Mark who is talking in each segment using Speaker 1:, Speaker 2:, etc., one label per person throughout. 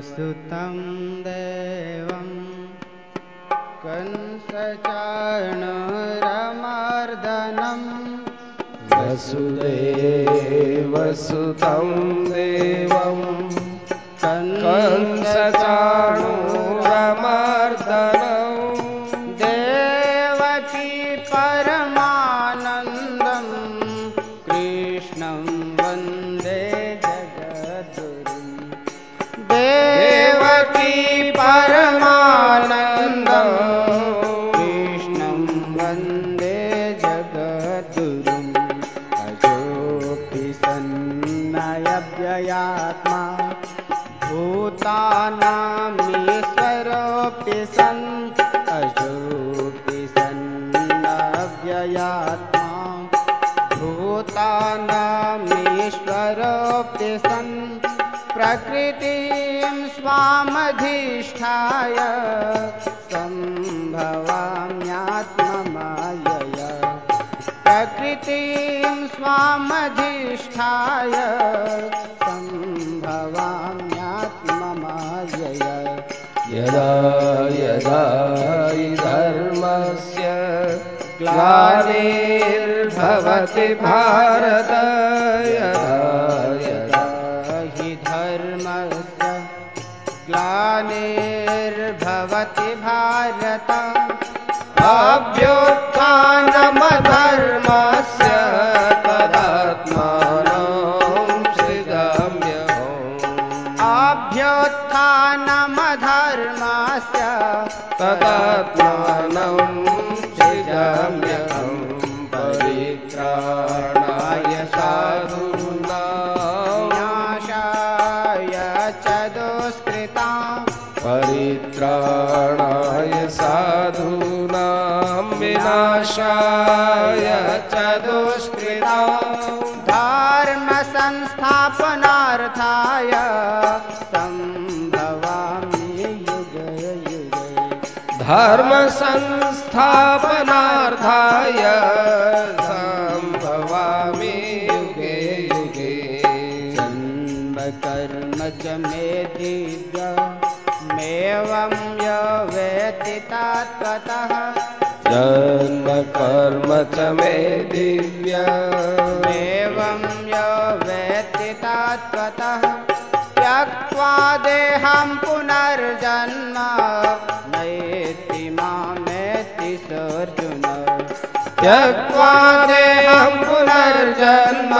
Speaker 1: वसुतं देवं कंसचाणुरमर्दनं
Speaker 2: वसुदेवसुतं देवं कंसचाणुरमर्दनं
Speaker 1: सन् प्रकृतिं स्वामधिष्ठाय सम्भवाम्यात्ममायया प्रकृतिं स्वामधिष्ठाय सम्भवाम्यात्ममायया
Speaker 2: यदा यदा धर्मस्य ग्लानिर्भवति भारत यदा मेर्भवति भारतम्। अभ्यो
Speaker 1: वर्षाय च
Speaker 2: संभवामी
Speaker 1: धर्मसंस्थापनार्थाय युग युगे युगे
Speaker 2: धर्मसंस्थापनार्थाय सम्भवामि युगे युगे
Speaker 1: जन्मकर्म च मे दिव्यमेवं व्यतीतात्मतः
Speaker 2: जन्म कर्म च मे दिव्य
Speaker 1: एवं य वेत्ति तत्त्वतः त्यक्त्वा देहं पुनर्जन्म। नयेति मामेति सोऽर्जुन।
Speaker 2: त्यक्त्वा देहं पुनर्जन्म।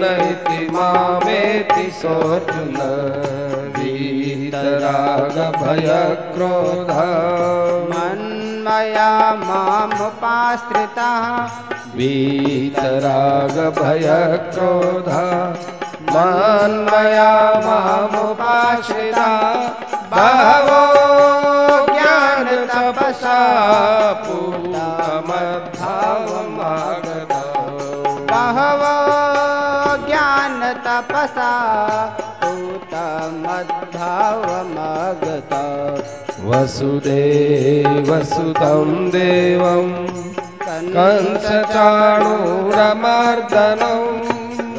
Speaker 2: नैति मामेति सोऽर्जुन। वीतरागभयक्रोध।
Speaker 1: मन्मया मामुपाश्रितः।
Speaker 2: वीतरागभयक्रोध। मन्मया मामुपाश्रिता। बहवो ज्ञानतपसा पूतमद्भावमागता
Speaker 1: बहवो ज्ञानतपसा
Speaker 2: वसुदेवसुतं देवं कंसचाणूरमर्दनं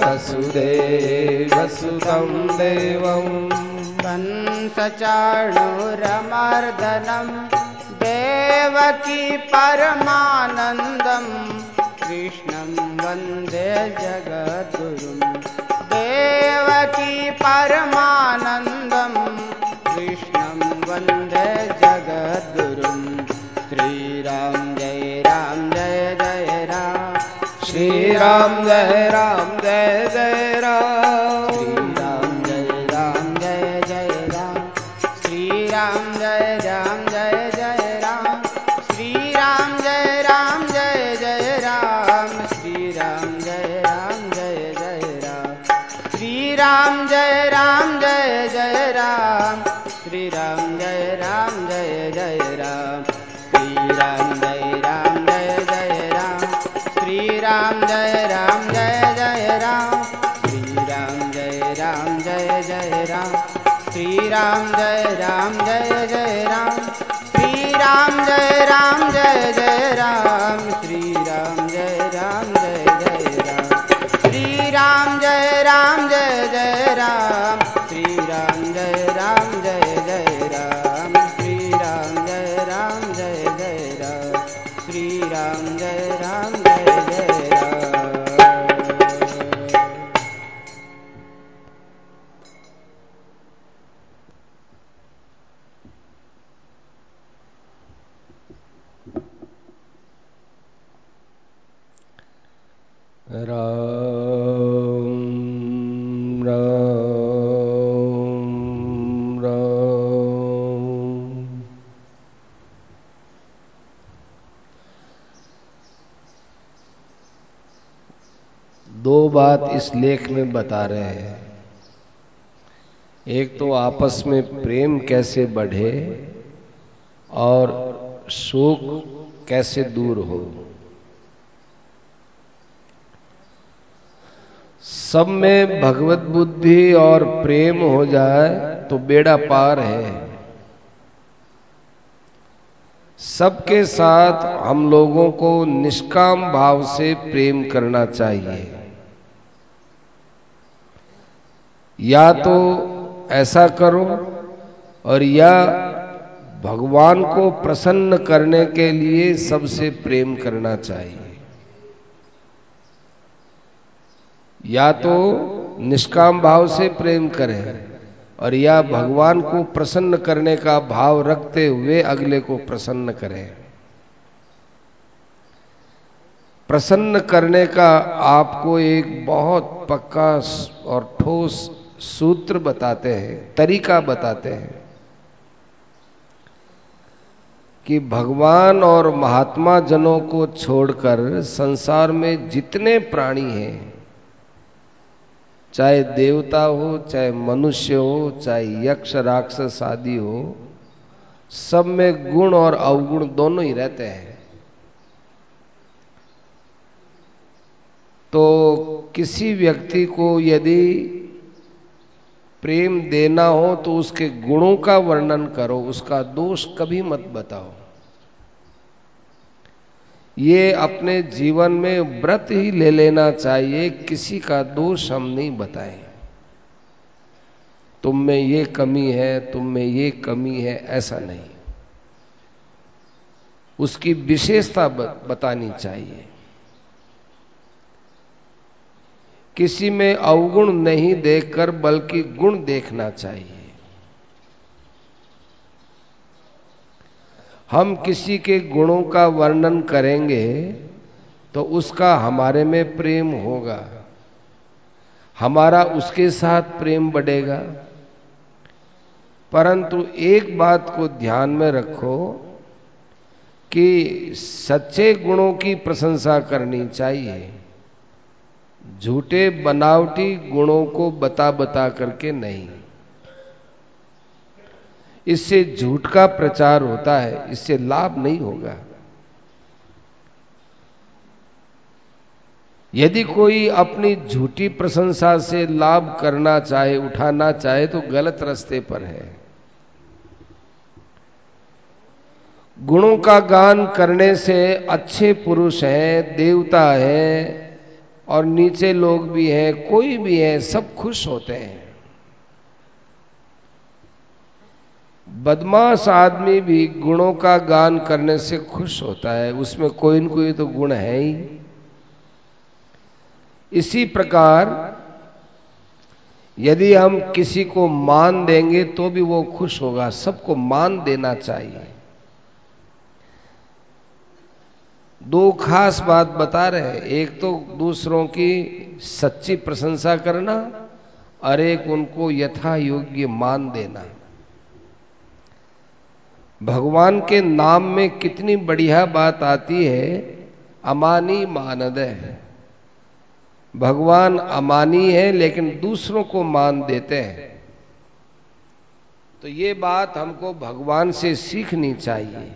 Speaker 2: वसुदेवसुतं देवं
Speaker 1: कंसचाणूरमर्दनं देवकी परमानन्दं कृष्णं वन्दे जगद्गुरुं देवकी परमानन्दं कृष्णं वन्दे जगद्गुरुं। श्रीराम जय राम जय जय राम।
Speaker 2: श्रीराम जय राम जय जय राम
Speaker 1: श्रीराम जय राम
Speaker 2: इस लेख में बता रहे हैं। एक तो आपस में प्रेम कैसे बढ़े और शोक कैसे दूर हो। सब में भगवत बुद्धि और प्रेम हो जाए तो बेड़ा पार है। सबके साथ हम लोगों को निष्काम भाव से प्रेम करना चाहिए। या तो ऐसा करो और या भगवान को प्रसन्न करने के लिए सबसे प्रेम करना चाहिए। या तो निष्काम भाव से प्रेम करें और या भगवान को प्रसन्न करने का भाव रखते हुए अगले को प्रसन्न करें। प्रसन्न करने का आपको एक बहुत पक्का और ठोस सूत्र बताते हैं, तरीका बताते हैं कि भगवान और महात्मा जनों को छोड़कर संसार में जितने प्राणी हैं, चाहे देवता हो, चाहे मनुष्य हो, चाहे यक्ष, राक्षस आदि हो, सब में गुण और अवगुण दोनों ही रहते हैं। तो किसी व्यक्ति को यदि प्रेम देना हो तो उसके गुणों का वर्णन करो, उसका दोष कभी मत बताओ। ये अपने जीवन में व्रत ही ले लेना चाहिए, किसी का दोष हम नहीं बताएँ। तुम में ये कमी है, तुम में ये कमी है, ऐसा नहीं। उसकी विशेषता बतानी चाहिए। किसी में अवगुण नहीं देखकर, बल्कि गुण देखना चाहिए। हम किसी के गुणों का वर्णन करेंगे तो उसका हमारे में प्रेम होगा। हमारा उसके साथ प्रेम बढ़ेगा। परंतु एक बात को ध्यान में रखो कि सच्चे गुणों की प्रशंसा करनी चाहिए। झूठे बनावटी गुणों को बता बता करके नहीं। इससे झूठ का प्रचार होता है, इससे लाभ नहीं होगा। यदि कोई अपनी झूठी प्रशंसा से लाभ करना चाहे, उठाना चाहे तो गलत रास्ते पर है। गुणों का गान करने से अच्छे पुरुष हैं, देवता हैं और नीचे लोग भी हैं, कोई भी है, सब खुश होते हैं। बदमाश आदमी भी गुणों का गान करने से खुश होता है, उसमें कोई न कोई तो गुण है ही। इसी प्रकार, यदि हम किसी को मान देंगे तो भी वो खुश होगा, सबको मान देना चाहिए। दो खास बात बता रहे हैं। एक तो दूसरों की सच्ची प्रशंसा करना और एक उनको यथा योग्य मान देना। भगवान के नाम में कितनी बढ़िया बात आती है, अमानी मानद है। भगवान अमानी है, लेकिन दूसरों को मान देते हैं। तो ये बात हमको भगवान से सीखनी चाहिए।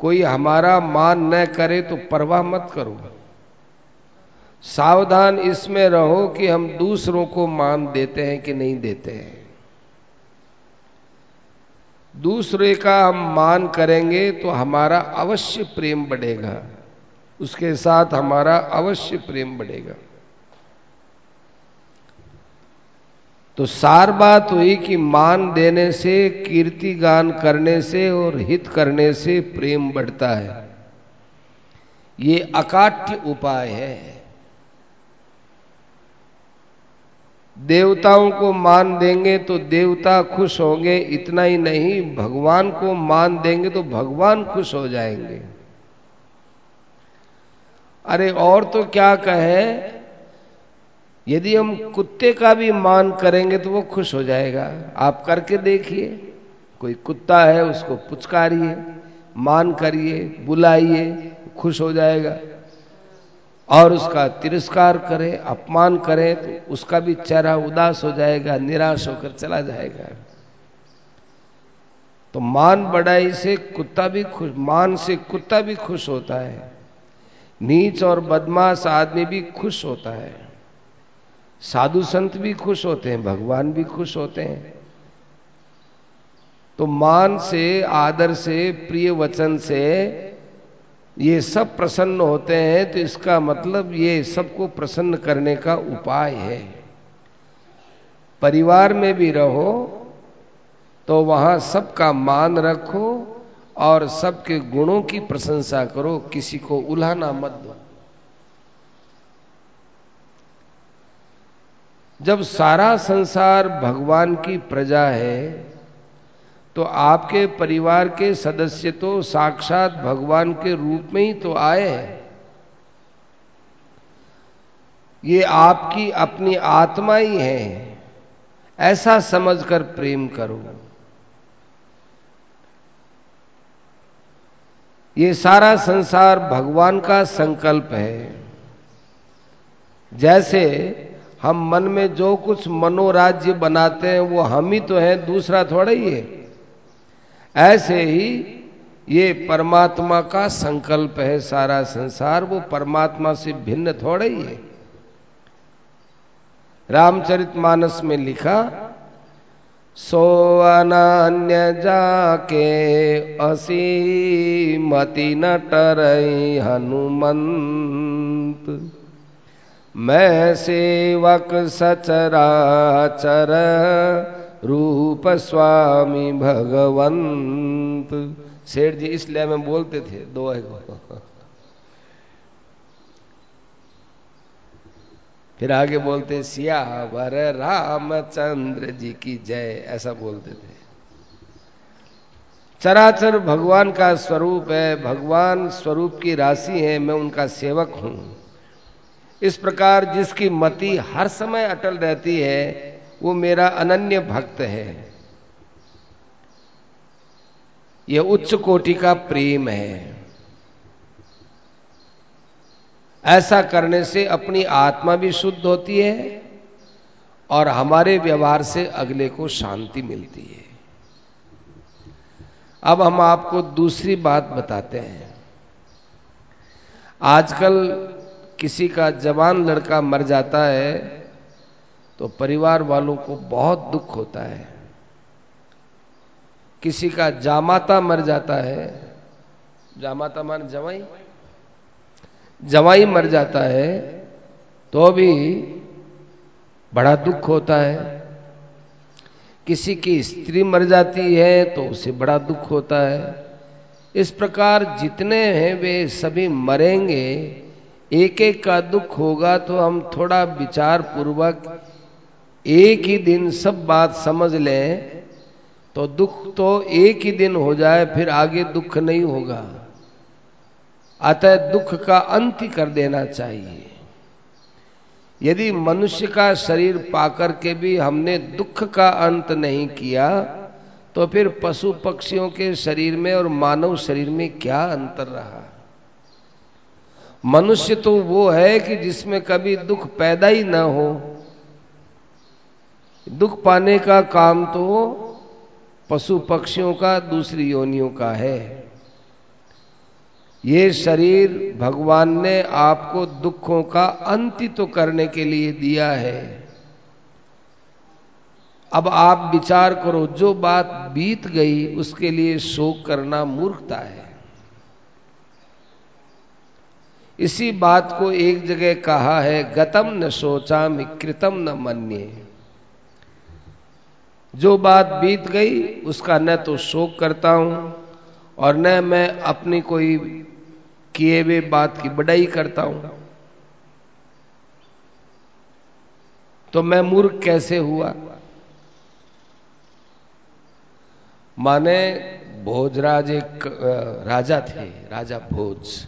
Speaker 2: कोई हमारा मान न करे तो परवाह मत करो। सावधान इसमें रहो कि हम दूसरों को मान देते हैं कि नहीं देते हैं। दूसरे का हम मान करेंगे तो हमारा अवश्य प्रेम बढ़ेगा। उसके साथ हमारा अवश्य प्रेम बढ़ेगा। तो सार बात हुई कि मान देने से, कीर्ति गान करने से और हित करने से प्रेम बढ़ता है। ये अकाट्य उपाय है। देवताओं को मान देंगे तो देवता खुश होंगे, इतना ही नहीं, भगवान को मान देंगे तो भगवान खुश हो जाएँगे। अरे और तो क्या कहें? यदि हम कुत्ते का भी मान करेंगे तो वो खुश हो जाएगा। आप करके देखिए, कोई कुत्ता है, उसको पुचकारिए, मान करिए, बुलाइए, खुश हो जाएगा। और उसका तिरस्कार करे, अपमान करे तो उसका भी चेहरा उदास हो जाएगा, निराश होकर चला जाएगा। तो मान बढ़ाई से कुत्ता भी खुश, मान से कुत्ता भी खुश होता है। नीच और बदमाश आदमी भी खुश होता है। साधु संत भी खुश होते हैं, भगवान भी खुश होते हैं। तो मान से, आदर से, प्रिय वचन से ये सब प्रसन्न होते हैं तो इसका मतलब ये सबको प्रसन्न करने का उपाय है। परिवार में भी रहो तो वहाँ सबका मान रखो और सबके गुणों की प्रशंसा करो, किसी को उल्हाना मत दो। जब सारा संसार भगवान की प्रजा है तो आपके परिवार के सदस्य तो साक्षात भगवान के रूप में ही तो आए हैं। ये आपकी अपनी आत्मा ही है। ऐसा समझकर प्रेम करो। ये सारा संसार भगवान का संकल्प है। जैसे हम मन में जो कुछ मनोराज्य बनाते हैं, वो हम ही तो हैं, दूसरा थोड़ा ही है। ऐसे ही ये परमात्मा का संकल्प है सारा संसार, वो परमात्मा से भिन्न थोड़ा ही है। रामचरित मानस में लिखा, सो अनान्य जाके असीमति न टरई हनुमंत। मैं सेवक सचराचर रूप स्वामी भगवंत। सेठ जी इसलिए में बोलते थे, दो है फिर आगे बोलते सियावर रामचंद्र जी की जय, ऐसा बोलते थे। चराचर भगवान का स्वरूप है, भगवान स्वरूप की राशि है, मैं उनका सेवक हूँ। इस प्रकार जिसकी मति हर समय अटल रहती है, वो मेरा अनन्य भक्त है। यह उच्च कोटि का प्रेम है। ऐसा करने से अपनी आत्मा भी शुद्ध होती है और हमारे व्यवहार से अगले को शांति मिलती है। अब हम आपको दूसरी बात बताते हैं। आजकल किसी का जवान लड़का मर जाता है तो परिवार वालों को बहुत दुख होता है। किसी का जामाता मर जाता है, जामाता मान जवाई जवाई मर जाता है तो भी बड़ा दुख होता है। किसी की स्त्री मर जाती है तो उसे बड़ा दुख होता है। इस प्रकार जितने हैं वे सभी मरेंगे एक एक का दुख होगा तो हम थोड़ा विचार पूर्वक एक ही दिन सब बात समझ लें तो दुख तो एक ही दिन हो जाए, फिर आगे दुख नहीं होगा। अतः दुख का अंत कर देना चाहिए। यदि मनुष्य का शरीर पाकर के भी हमने दुख का अंत नहीं किया तो फिर पशु पक्षियों के शरीर में और मानव शरीर में क्या अंतर रहा? मनुष्य तो वो है कि जिसमें कभी दुख पैदा ही ना हो। दुख पाने का काम तो पशु पक्षियों का, दूसरी योनियों का है। ये शरीर भगवान ने आपको दुखों का अंत तो करने के लिए दिया है। अब आप विचार करो, जो बात बीत गई, उसके लिए शोक करना मूर्खता है। इसी बात को एक जगह कहा है, गतम न सोचा कृतम न मन्य। जो बात बीत गई, उसका न तो शोक करता हूँ, और न मैं अपनी कोई किए हुए बात की बड़ाई करता हूँ। तो मैं मूर्ख कैसे हुआ? माने भोजराज एक राजा थे, राजा भोज।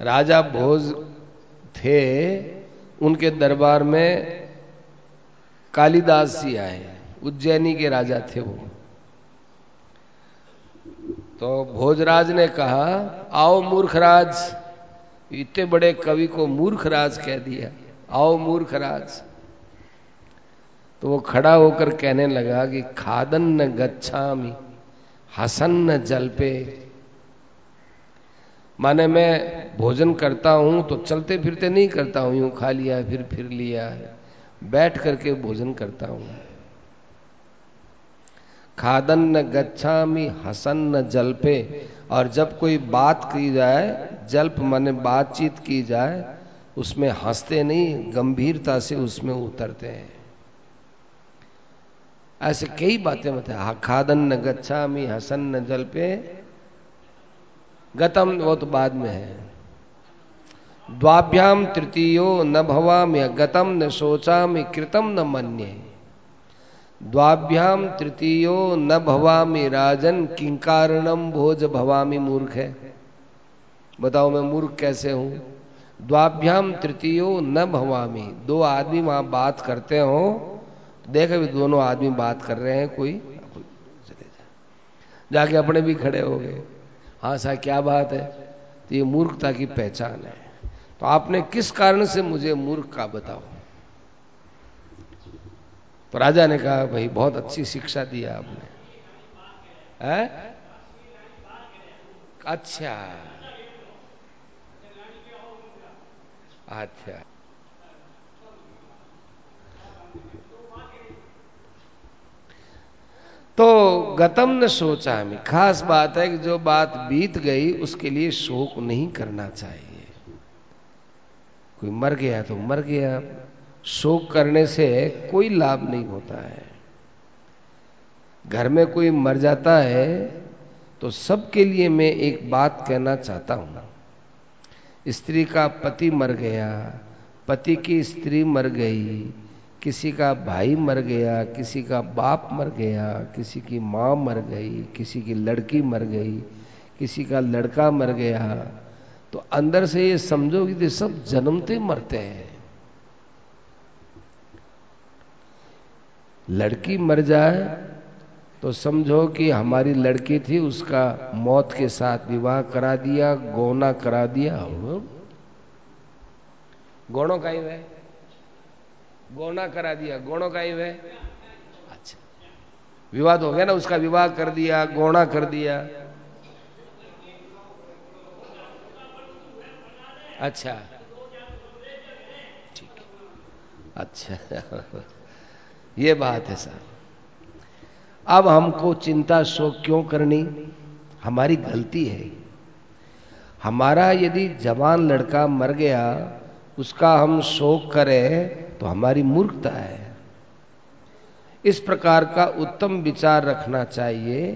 Speaker 2: राजा भोज थे, उनके दरबार में कालिदास जी आए, उज्जैनी के राजा थे वो। तो भोजराज ने कहा, आओ मूर्खराज, इतने बड़े कवि को मूर्खराज कह दिया, आओ मूर्खराज। तो वो खड़ा होकर कहने लगा कि, खादन न गच्छामी, हसन न जल पे माने मैं भोजन करता हूँ तो चलते फिरते नहीं करता हूँ, यूँ खा लिया, फिर फिर लिया। बैठ करके भोजन करता हूँ। खादन न गच्छामी, हसन न जल पे और जब कोई बात की जाए, जल्प माने बातचीत की जाए, उसमें हँसते नहीं, गंभीरता से उसमें उतरते हैं। ऐसे कई बातें बताए। खादन न गच्छामी, हसन न जल पे गतम, वो तो बाद में है। द्वाभ्याम तृतीयो न भवाम गतम न सोचामी कृतम न मन्य। द्वाभ्याम तृतीयो न भवामी राजन किंकारणम भोज भवामी मूर्ख है। बताओ मैं मूर्ख कैसे हूँ? द्वाभ्याम तृतीयो न भवामी। दो आदमी वहाँ बात करते हो देख अभी दोनों आदमी बात कर रहे हैं कोई जाके अपने भी खड़े हो गए। हाँ क्या बात है? तो ये मूर्खता की पहचान है। तो आपने किस कारण से मुझे मूर्ख का बताओ? तो राजा ने कहा, भाई, बहुत अच्छी शिक्षा दिया आपने। है? अच्छा। अच्छा। तो गतम न सोचा हमें खास बात है कि जो बात बीत गई, उसके लिए शोक नहीं करना चाहिए। कोई मर गया तो मर गया। शोक करने से कोई लाभ नहीं होता है। घर में कोई मर जाता है तो सबके लिए मैं एक बात कहना चाहता हूँ। स्त्री का पति मर गया, पति की स्त्री मर गई किसी का भाई मर गया, किसी का बाप मर गया, किसी की माँ मर गई, किसी की लड़की मर गई, किसी का लड़का मर गया तो अंदर से ये समझो कि सब जन्मते मरते हैं। लड़की मर जाए तो समझो कि हमारी लड़की थी, उसका मौत के साथ विवाह करा दिया, गौना करा दिया गौणों का ही वह गौना करा दिया। गौणों का ही। वह अच्छा। विवाद हो गया ना उसका विवाह कर दिया गौना कर दिया। अच्छा। ठीक। अच्छा। ये बात है सर। अब हमको चिंता शोक क्यों करनी? हमारी गलती है। हमारा यदि जवान लड़का मर गया उसका हम शोक करें तो हमारी मूर्खता है। इस प्रकार का उत्तम विचार रखना चाहिए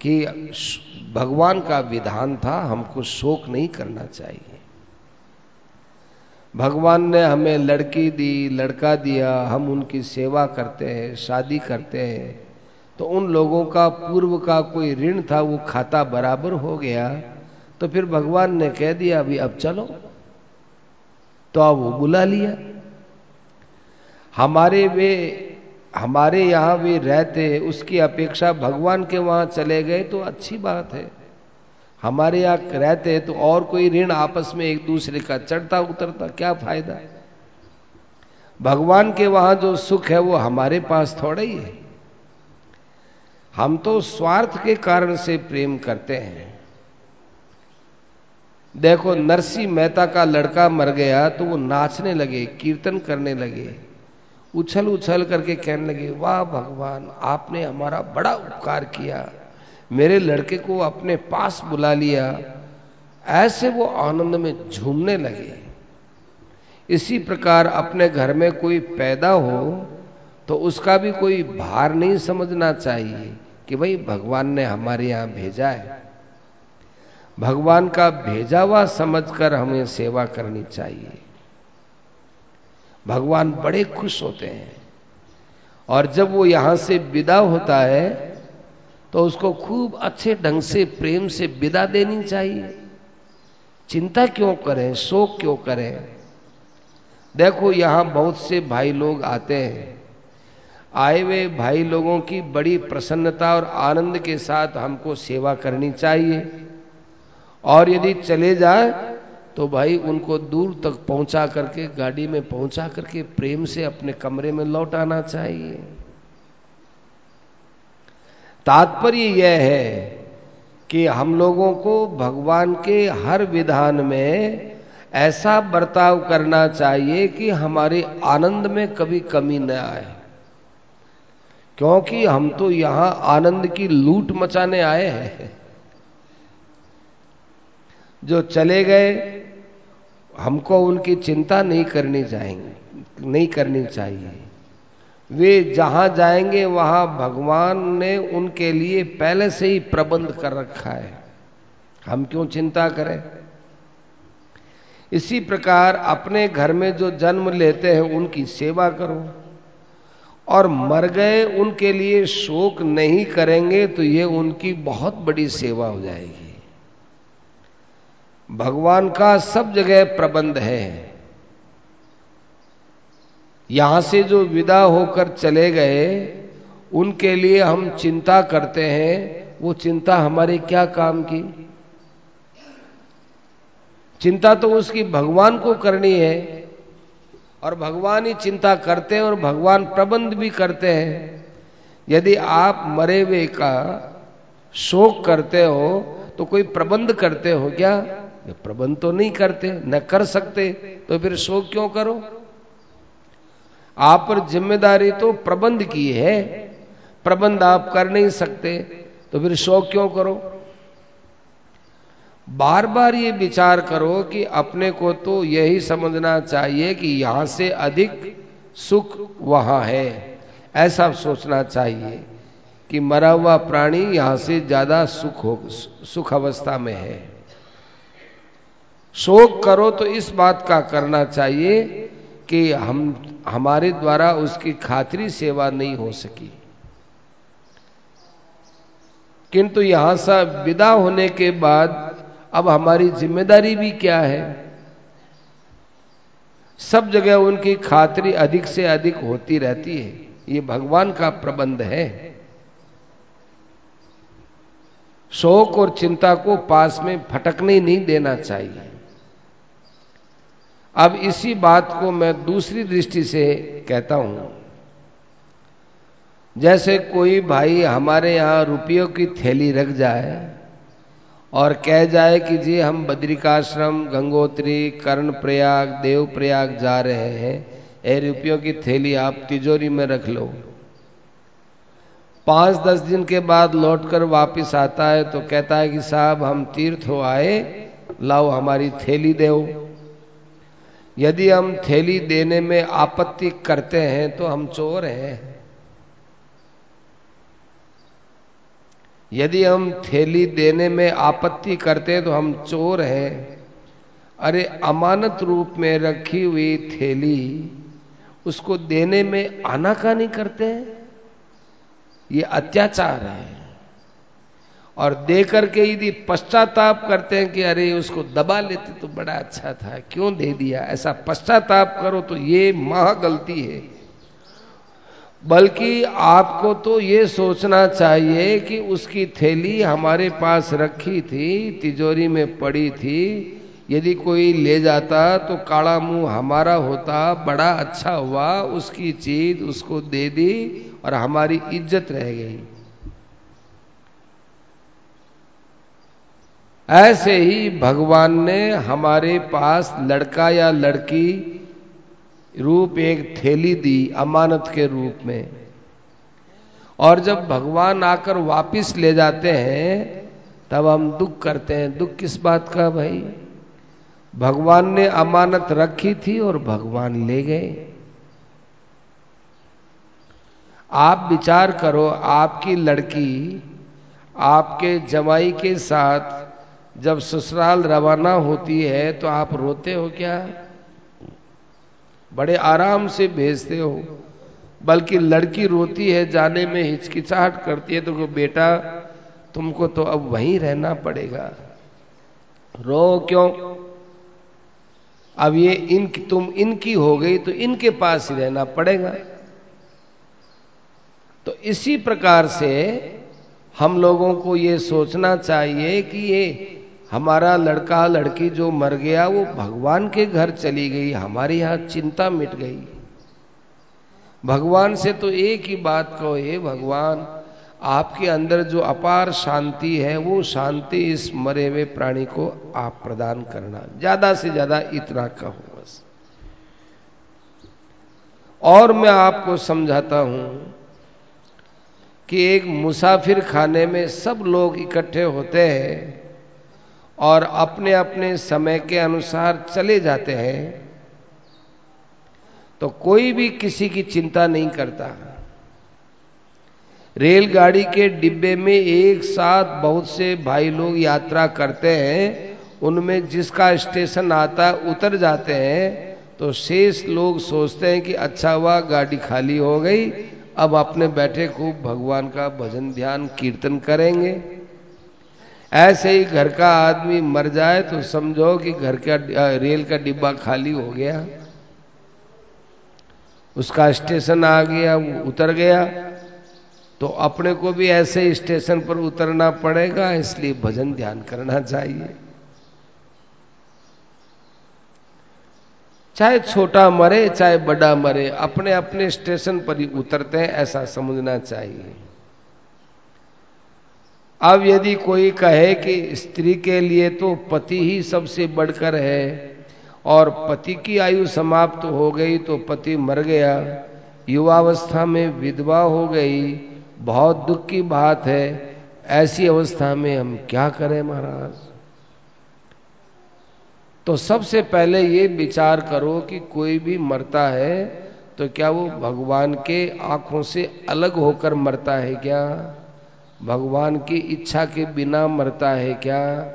Speaker 2: कि भगवान का विधान था, हमको शोक नहीं करना चाहिए। भगवान ने हमें लड़की दी, लड़का दिया, हम उनकी सेवा करते हैं, शादी करते हैं तो उन लोगों का पूर्व का कोई ऋण था, वो खाता बराबर हो गया तो फिर भगवान ने कह दिया, अभी अब चलो। तो अब वो बुला लिया। हमारे वे, हमारे यहाँ वे रहते, उसकी अपेक्षा भगवान के वहाँ चले गए तो अच्छी बात है। हमारे यहाँ रहते तो और कोई ऋण आपस में एक दूसरे का चढ़ता उतरता क्या फ़ायदा? भगवान के वहाँ जो सुख है वो हमारे पास थोड़ा ही है। हम तो स्वार्थ के कारण से प्रेम करते हैं। देखो नरसी मेहता का लड़का मर गया तो वो नाचने लगे, कीर्तन करने लगे, उछल उछल करके कहने लगे, वाह भगवान, आपने हमारा बड़ा उपकार किया। मेरे लड़के को अपने पास बुला लिया। ऐसे वो आनंद में झूमने लगे। इसी प्रकार अपने घर में कोई पैदा हो तो उसका भी कोई भार नहीं समझना चाहिए कि भाई भगवान ने हमारे यहाँ भेजा है। भगवान का भेजा हुआ समझकर हमें सेवा करनी चाहिए। भगवान बड़े खुश होते हैं। और जब वो यहाँ से विदा होता है तो उसको खूब अच्छे ढंग से, प्रेम से विदा देनी चाहिए। चिंता क्यों करें? शोक क्यों करें? देखो, यहाँ बहुत से भाई लोग आते हैं। आए हुए भाई लोगों की बड़ी प्रसन्नता और आनंद के साथ हमको सेवा करनी चाहिए। और यदि चले जाए तो भाई उनको दूर तक पहुँचा करके, गाड़ी में पहुँचा करके प्रेम से अपने कमरे में लौट आना चाहिए। तात्पर्य यह है कि हम लोगों को भगवान के हर विधान में ऐसा बर्ताव करना चाहिए कि हमारे आनंद में कभी कमी न आए। क्योंकि हम तो यहाँ आनंद की लूट मचाने आए हैं। जो चले गए, हमको उनकी चिंता नहीं करनी चाहिए नहीं करनी चाहिए। वे जहाँ जाएँगे, वहाँ भगवान ने उनके लिए पहले से ही प्रबंध कर रखा है। हम क्यों चिंता करें? इसी प्रकार अपने घर में जो जन्म लेते हैं, उनकी सेवा करो। और मर गए, उनके लिए शोक नहीं करेंगे तो ये उनकी बहुत बड़ी सेवा हो जाएगी। भगवान का सब जगह प्रबंध है। यहाँ से जो विदा होकर चले गए, उनके लिए हम चिंता करते हैं, वो चिंता हमारे क्या काम की? चिंता तो उसकी भगवान को करनी है, और भगवान ही चिंता करते हैं और भगवान प्रबंध भी करते हैं। यदि आप मरे हुए का शोक करते हो तो कोई प्रबंध करते हो क्या? प्रबंध तो नहीं करते, न कर सकते तो फिर शोक क्यों करो? आप पर ज़िम्मेदारी तो प्रबंध की है। प्रबंध आप कर नहीं सकते तो फिर शोक क्यों करो? बार बार ये विचार करो कि अपने को तो यही समझना चाहिए कि यहाँ से अधिक सुख वहाँ है। ऐसा सोचना चाहिए कि मरा हुआ प्राणी यहाँ से ज़्यादा सुख हो सुख अवस्था में है। शोक करो तो इस बात का करना चाहिए कि हम, हमारे द्वारा उसकी खातरी सेवा नहीं हो सकी। किंतु यहाँ से विदा होने के बाद अब हमारी ज़िम्मेदारी भी क्या है? सब जगह उनकी खातरी अधिक से अधिक होती रहती है। ये भगवान का प्रबंध है। शोक और चिंता को पास में फटकने नहीं देना चाहिए। अब इसी बात को मैं दूसरी दृष्टि से कहता हूँ। जैसे कोई भाई हमारे यहाँ रुपयों की थैली रख जाए और कह जाए कि जी हम बद्रिकाश्रम, गंगोत्री कर्ण प्रयाग देव प्रयाग जा रहे हैं, ए रुपयों की थैली आप तिजोरी में रख लो। पाँच दस दिन के बाद लौटकर वापस आता है तो कहता है कि साहब हम तीर्थ हो आए, लाओ हमारी थैली दो यदि हम थैली देने में आपत्ति करते हैं तो हम चोर हैं। यदि हम थैली देने में आपत्ति करते हैं तो हम चोर हैं। अरे, अमानत रूप में रखी हुई थैली, उसको देने में आनाकानी करते हैं? ये अत्याचार है। और दे करके यदि पश्चाताप करते हैं कि अरे उसको दबा लेते तो बड़ा अच्छा था, क्यों दे दिया? ऐसा पश्चाताप करो तो ये महा गलती है। बल्कि आपको तो ये सोचना चाहिए कि उसकी थैली हमारे पास रखी थी, तिजोरी में पड़ी थी, यदि कोई ले जाता तो काला मुँह हमारा होता, बड़ा अच्छा हुआ, उसकी चीज़ उसको दे दी और हमारी इज़्ज़त रह गई। ऐसे ही भगवान ने हमारे पास लड़का या लड़की रूप एक थैली दी अमानत के रूप में। और जब भगवान आकर वापिस ले जाते हैं, तब हम दुख करते हैं। दुख किस बात का भाई? भगवान ने अमानत रखी थी और भगवान ले गए। आप विचार करो, आपकी लड़की आपके जमाई के साथ जब ससुराल रवाना होती है तो आप रोते हो क्या? बड़े आराम से भेजते हो। बल्कि लड़की रोती है, जाने में हिचकिचाहट करती है तो बेटा, तुमको तो अब वहीं रहना पड़ेगा। रो क्यों? अब ये इन तुम इनकी हो गई तो इनके पास ही रहना पड़ेगा। तो इसी प्रकार से हम लोगों को ये सोचना चाहिए कि ये हमारा लड़का लड़की जो मर गया, वो भगवान के घर चली गई, हमारे यहाँ चिंता मिट गई। भगवान से तो एक ही बात कहो, हे भगवान, आपके अंदर जो अपार शांति है, वो शांति इस मरे हुए प्राणी को आप प्रदान करना, ज़्यादा से ज़्यादा इतना कहो बस। और मैं आपको समझाता हूँ कि एक मुसाफिर खाने में सब लोग इकट्ठे होते हैं और अपने अपने समय के अनुसार चले जाते हैं तो कोई भी किसी की चिंता नहीं करता। रेलगाड़ी के डिब्बे में एक साथ बहुत से भाई लोग यात्रा करते हैं, उनमें जिसका स्टेशन आता उतर जाते हैं तो शेष लोग सोचते हैं कि अच्छा हुआ, गाड़ी खाली हो गई, अब अपने बैठे खूब भगवान का भजन, ध्यान, कीर्तन करेंगे। ऐसे ही घर का आदमी मर जाए तो समझो कि घर का रेल का डिब्बा खाली हो गया। उसका स्टेशन आ गया, वो उतर गया। तो अपने को भी ऐसे स्टेशन पर उतरना पड़ेगा, इसलिए भजन ध्यान करना चाहिए। चाहे छोटा मरे, चाहे बड़ा मरे अपने अपने स्टेशन पर ही उतरते हैं, ऐसा समझना चाहिए। अब यदि कोई कहे कि स्त्री के लिए तो पति ही सबसे बढ़कर है और पति की आयु समाप्त हो गई तो पति मर गया, युवावस्था में विधवा हो गई, बहुत दुख की बात है, ऐसी अवस्था में हम क्या करें महाराज? तो सबसे पहले ये विचार करो कि कोई भी मरता है तो क्या वो भगवान के आँखों से अलग होकर मरता है क्या? भगवान की इच्छा के बिना मरता है क्या?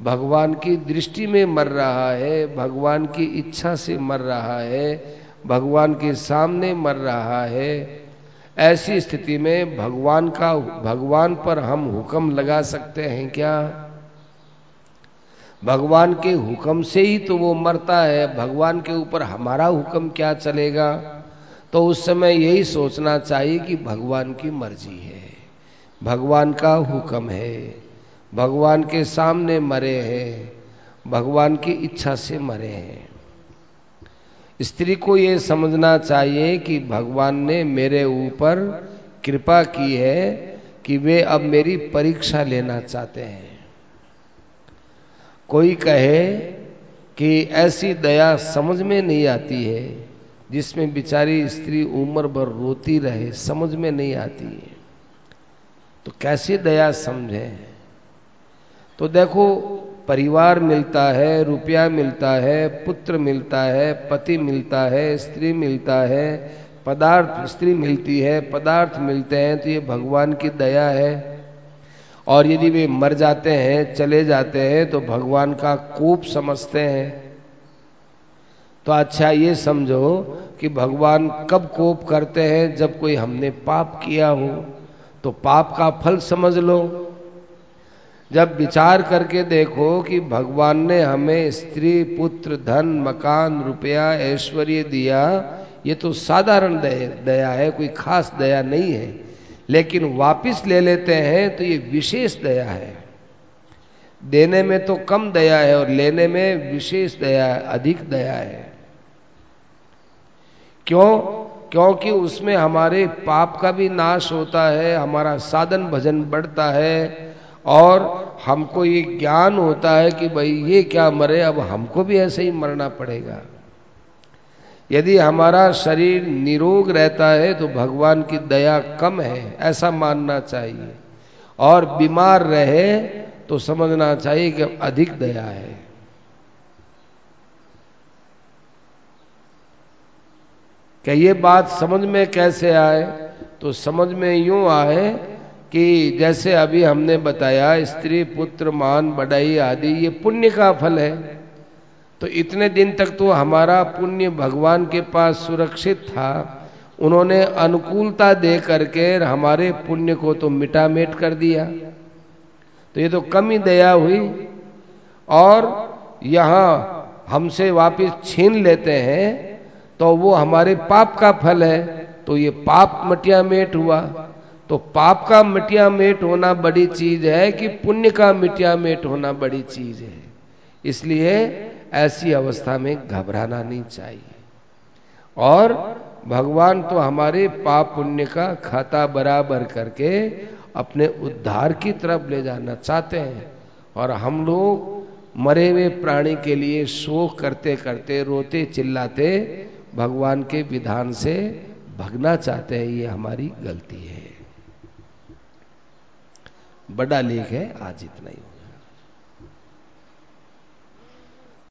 Speaker 2: भगवान की दृष्टि में मर रहा है, भगवान की इच्छा से मर रहा है, भगवान के सामने मर रहा है। ऐसी स्थिति में भगवान का, भगवान पर हम हुक्म लगा सकते हैं क्या? भगवान के हुक्म से ही तो वो मरता है, भगवान के ऊपर हमारा हुक्म क्या चलेगा? तो उस समय यही सोचना चाहिए कि भगवान की मर्ज़ी है। भगवान का हुक्म है। भगवान के सामने मरे हैं। भगवान की इच्छा से मरे हैं। स्त्री को यह समझना चाहिए कि भगवान ने मेरे ऊपर कृपा की है कि वे अब मेरी परीक्षा लेना चाहते हैं। कोई कहे कि ऐसी दया समझ में नहीं आती है, जिसमें बिचारी स्त्री उम्र भर रोती रहे, समझ में नहीं आती है। तो कैसी दया समझे? तो देखो, परिवार मिलता है, रुपया मिलता है, पुत्र मिलता है, पति मिलता है, स्त्री मिलता है, पदार्थ, स्त्री मिलती है, पदार्थ मिलते हैं तो ये भगवान की दया है। और यदि वे मर जाते हैं, चले जाते हैं तो भगवान का कोप समझते हैं। तो अच्छा ये समझो कि भगवान कब कोप करते हैं जब कोई हमने पाप किया हो। तो पाप का फल समझ लो। जब विचार करके देखो कि भगवान ने हमें स्त्री, पुत्र, धन, मकान, रुपया, ऐश्वर्य दिया, ये तो साधारण दया है, कोई खास दया नहीं है। लेकिन वापिस ले लेते हैं तो ये विशेष दया है। देने में तो कम दया है और लेने में विशेष दया, अधिक दया है। क्यों? क्योंकि उसमें हमारे पाप का भी नाश होता है, हमारा साधन भजन बढ़ता है और हमको ये ज्ञान होता है कि भाई ये क्या मरे, अब हमको भी ऐसे ही मरना पड़ेगा। यदि हमारा शरीर निरोग रहता है तो भगवान की दया कम है, ऐसा मानना चाहिए। और बीमार रहे तो समझना चाहिए कि अधिक दया है। क्या ये बात समझ में कैसे आए? तो समझ में यूँ आए कि जैसे अभी हमने बताया, स्त्री, पुत्र, मान बढ़ाई आदि, ये पुण्य का फल है। तो इतने दिन तक तो हमारा पुण्य भगवान के पास सुरक्षित था। उन्होंने अनुकूलता दे करके हमारे पुण्य को तो मिटा मेट कर दिया। तो ये तो कम दया हुई। और यहाँ हमसे वापिस छीन लेते हैं तो वो हमारे पाप का फल है। तो ये पाप मटिया मेट हुआ। तो पाप का मिटिया मेट होना बड़ी चीज़ है कि पुण्य का मिटिया मेट होना बड़ी चीज़ है। इसलिए ऐसी अवस्था में घबराना नहीं चाहिए। और भगवान तो हमारे पाप पुण्य का खाता बराबर करके अपने उद्धार की तरफ़ ले जाना चाहते हैं। और हम लोग मरे हुए प्राणी के लिए शोक करते करते रोते चिल्लाते भगवान के विधान से भगना चाहते हैं, ये हमारी गलती है। बड़ा लेख है, आज इतना ही।